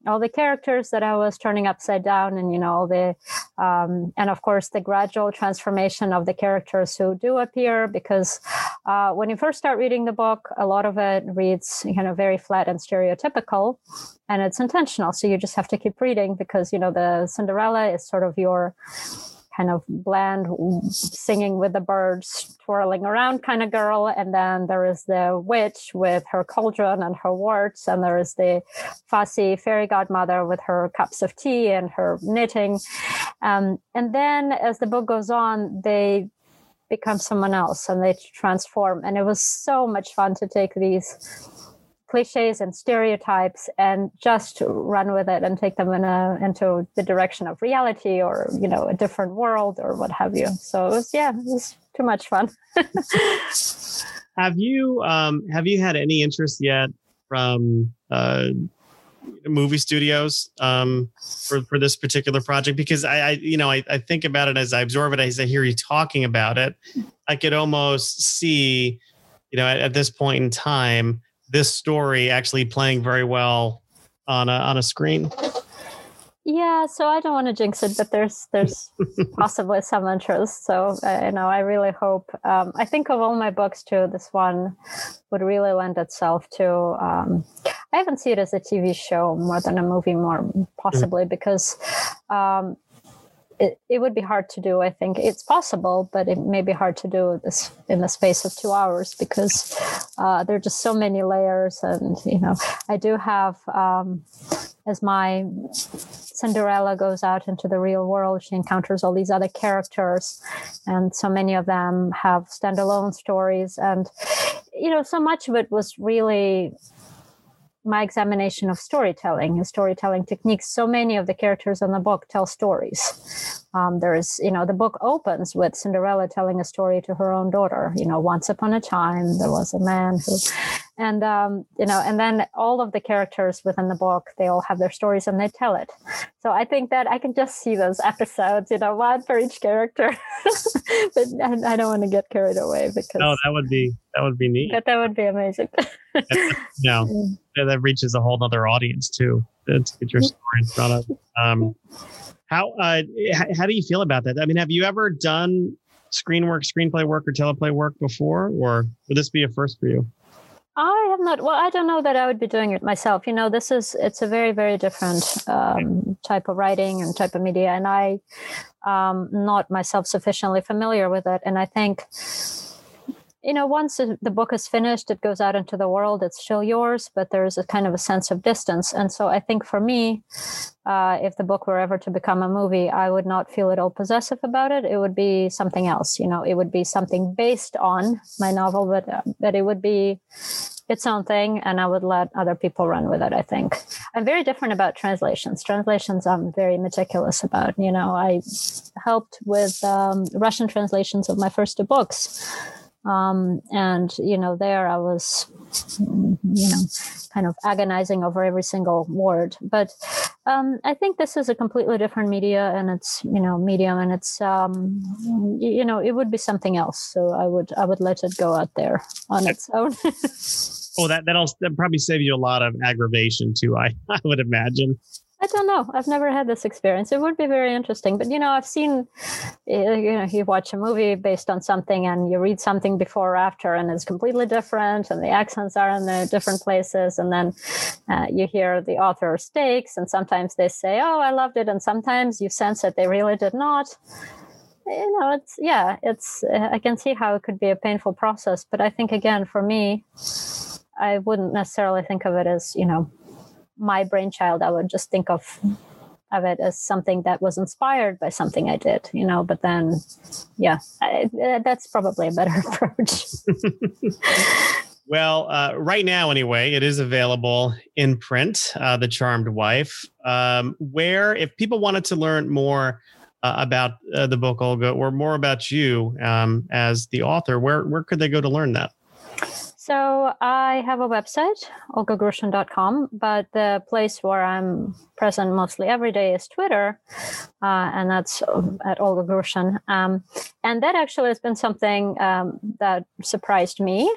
all the characters that I was turning upside down, and you know all the um, and of course the gradual transformation of the characters who do appear because uh, when you first start reading the book, a lot of it reads you know very flat and stereotypical and it's intentional. So you just have to keep reading because you know the cinderella is sort of your kind of bland singing with the birds twirling around kind of girl. And then there is the witch with her cauldron and her warts and there is the fussy fairy godmother with her cups of tea and her knitting. Um, and then as the book goes on they become someone else and they transform. And it was so much fun to take these cliches and stereotypes and just run with it and take them in a into the direction of reality or you know a different world or what have you. So it was yeah it was too much fun. Have you um have you had any interest yet from uh movie studios um, for for this particular project because I, I you know I, I think about it as I absorb it as I hear you talking about it. I could almost see, you know, at, at this point in time, this story actually playing very well on a on a screen. Yeah, so I don't want to jinx it, but there's there's possibly some interest. So uh, you know, I really hope. Um, I think of all my books too, this one would really lend itself to. Um, I haven't seen it as a TV show more than a movie, more possibly mm-hmm. because um, it, it would be hard to do. I think it's possible, but it may be hard to do this in the space of two hours because uh, there are just so many layers. And, you know, I do have, um, as my Cinderella goes out into the real world, she encounters all these other characters, and so many of them have standalone stories. And, you know, so much of it was really my examination of storytelling and storytelling techniques. So many of the characters in the book tell stories. Um, there's, you know, the book opens with Cinderella telling a story to her own daughter. You know, once upon a time there was a man who, and um, you know, and then all of the characters within the book they all have their stories and they tell it. So I think that I can just see those episodes, you know, one for each character. but I, I, don't want to get carried away because no, that would be that would be neat. But that would be amazing. yeah, yeah, that reaches a whole other audience too. To get your story in front of. Um, how uh, how do you feel about that? I mean, have you ever done screen work, screenplay work, or teleplay work before, or would this be a first for you? I have not. Well, I don't know that I would be doing it myself. You know, this is it's a very very different um, type of writing and type of media, and I um not myself sufficiently familiar with it. And I think you know, once the book is finished, it goes out into the world, it's still yours, but there's a kind of a sense of distance. And so I think for me, uh, if the book were ever to become a movie, I would not feel at all possessive about it. It would be something else, you know, it would be something based on my novel, but, uh, but it would be its own thing and I would let other people run with it, I think. I'm very different about translations. Translations I'm very meticulous about. You know, I helped with um, Russian translations of my first two books um, and, you know, there I was, you know, kind of agonizing over every single word. But um, I think this is a completely different media and it's, you know, medium and it's, um, you know, it would be something else. So I would, I would let it go out there on its own. oh, that, that'll that probably save you a lot of aggravation too. I, I would imagine. I don't know. I've never had this experience. It would be very interesting. But you know, I've seen, eh, you know, you watch a movie based on something, and you read something before or after, and it's completely different, and the accents are in the different places, and then uh, you hear the author stakes, and sometimes they say, "Oh, I loved it," and sometimes you sense that they really did not. You know, it's yeah, it's. Uh, I can see how it could be a painful process, but I think again, for me, I wouldn't necessarily think of it as you know my brainchild, I would just think of of it as something that was inspired by something I did, you know. But then, yeah, I, that's probably a better approach. well, uh, right now, anyway, it is available in print. Uh, the Charmed Wife. Um, where, if people wanted to learn more uh, about uh, the book, Olga, or more about you um, as the author, where where could they go to learn that? So I have a website, olgagrushin.com, but the place where I'm present mostly every day is Twitter, uh, and that's at Olga Grushin. Um, and that actually has been something um, that surprised me.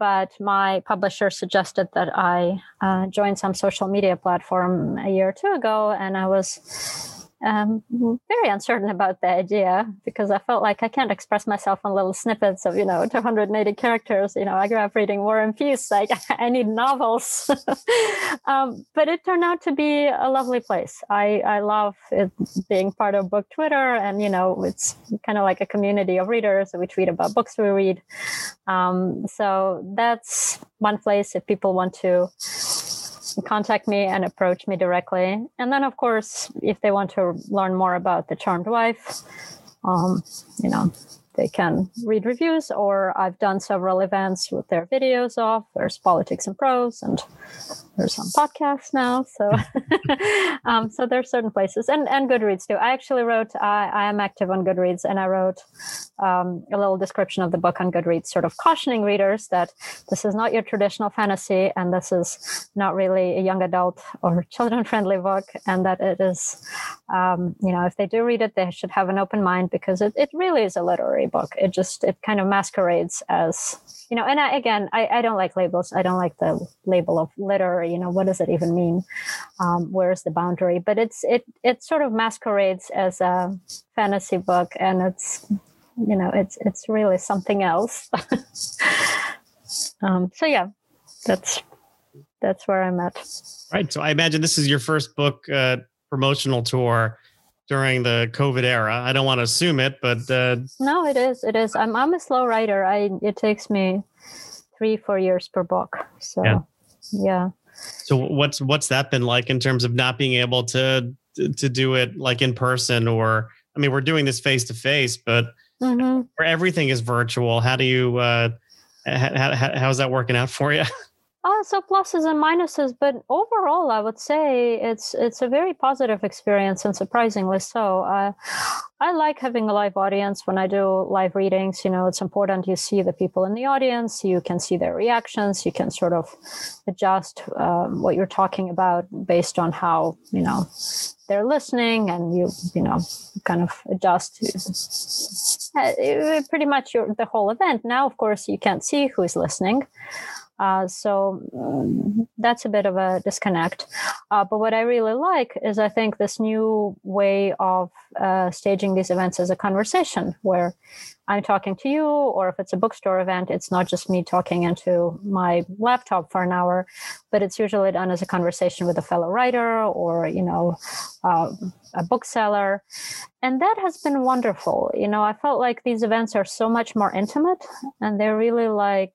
But my publisher suggested that I uh, join some social media platform a year or two ago, and I was um, very uncertain about the idea because I felt like I can't express myself on little snippets of, you know, 280 characters. You know, I grew up reading War and Peace. Like, I need novels. um, but it turned out to be a lovely place. I, I love it being part of Book Twitter. And, you know, it's kind of like a community of readers. We tweet about books we read. Um, so that's one place if people want to contact me and approach me directly. And then, of course, if they want to learn more about the Charmed Wife, um, you know, they can read reviews, or I've done several events with their videos off. There's politics and prose, and there's some podcasts now. So, um, so there's certain places, and and Goodreads too. I actually wrote. I, I am active on Goodreads, and I wrote um, a little description of the book on Goodreads, sort of cautioning readers that this is not your traditional fantasy, and this is not really a young adult or children-friendly book, and that it is, um, you know, if they do read it, they should have an open mind because it, it really is a literary book. It just it kind of masquerades as you know. And I, again, I, I don't like labels. I don't like the label of literary. You know, what does it even mean? Um, where's the boundary? But it's it it sort of masquerades as a fantasy book, and it's you know it's it's really something else. um, so yeah, that's that's where I'm at. Right. So I imagine this is your first book uh, promotional tour during the COVID era. I don't want to assume it, but uh, no, it is. It is. I'm I'm a slow writer. I it takes me three four years per book. So yeah. yeah. So what's what's that been like in terms of not being able to to do it like in person or I mean we're doing this face to face, but mm-hmm. where everything is virtual. How do you uh, how, how, how's that working out for you? Uh, so pluses and minuses, but overall, I would say it's it's a very positive experience and surprisingly so. Uh, I like having a live audience when I do live readings. You know, it's important you see the people in the audience, you can see their reactions, you can sort of adjust um, what you're talking about based on how you know they're listening, and you you know kind of adjust uh, pretty much your, the whole event. Now, of course, you can't see who's listening. Uh, so um, that's a bit of a disconnect. Uh, but what I really like is I think this new way of uh, staging these events as a conversation where I'm talking to you, or if it's a bookstore event, it's not just me talking into my laptop for an hour, but it's usually done as a conversation with a fellow writer or, you know, uh, a bookseller. And that has been wonderful. You know, I felt like these events are so much more intimate and they're really like,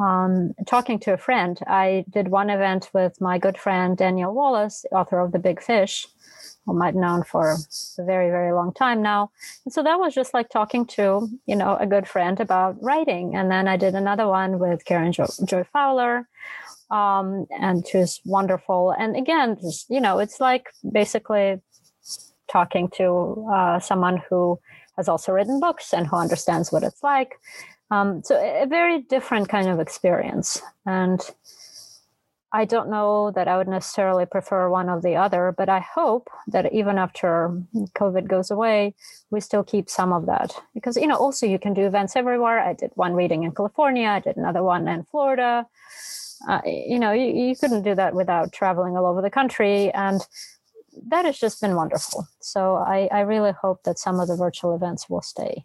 um, talking to a friend. I did one event with my good friend Daniel Wallace, author of The Big Fish, whom I've known for a very, very long time now. And so that was just like talking to, you know, a good friend about writing. And then I did another one with Karen jo- Joy Fowler. Um, and she was wonderful. And again, just, you know, it's like basically talking to uh, someone who has also written books and who understands what it's like um, so a very different kind of experience. And I don't know that I would necessarily prefer one or the other, but I hope that even after COVID goes away, we still keep some of that. Because, you know, also you can do events everywhere. I did one reading in California, I did another one in Florida. Uh, you know, you, you couldn't do that without traveling all over the country. And that has just been wonderful. So I, I really hope that some of the virtual events will stay.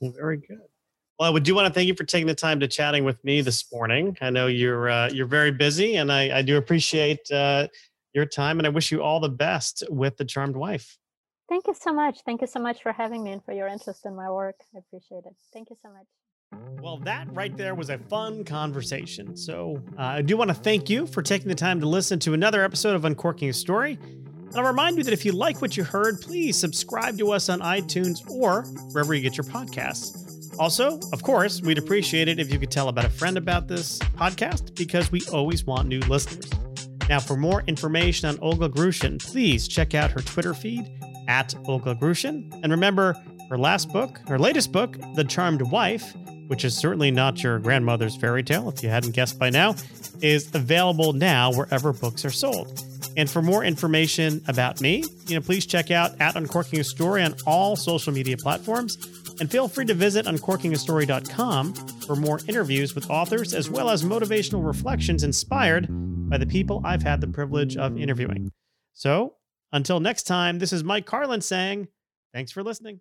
Very good. Well, I do want to thank you for taking the time to chatting with me this morning. I know you're uh, you're very busy, and I, I do appreciate uh, your time. And I wish you all the best with the Charmed Wife. Thank you so much. Thank you so much for having me and for your interest in my work. I appreciate it. Thank you so much. Well, that right there was a fun conversation. So uh, I do want to thank you for taking the time to listen to another episode of Uncorking a Story. And I'll remind you that if you like what you heard, please subscribe to us on iTunes or wherever you get your podcasts. Also, of course, we'd appreciate it if you could tell about a friend about this podcast because we always want new listeners. Now, for more information on Olga Grushin, please check out her Twitter feed at Olga Grushin. And remember, her last book, her latest book, The Charmed Wife, which is certainly not your grandmother's fairy tale, if you hadn't guessed by now, is available now wherever books are sold. And for more information about me, you know, please check out at Uncorking a Story on all social media platforms. And feel free to visit uncorkingastory.com for more interviews with authors as well as motivational reflections inspired by the people I've had the privilege of interviewing. So, until next time, this is Mike Carlin saying, thanks for listening.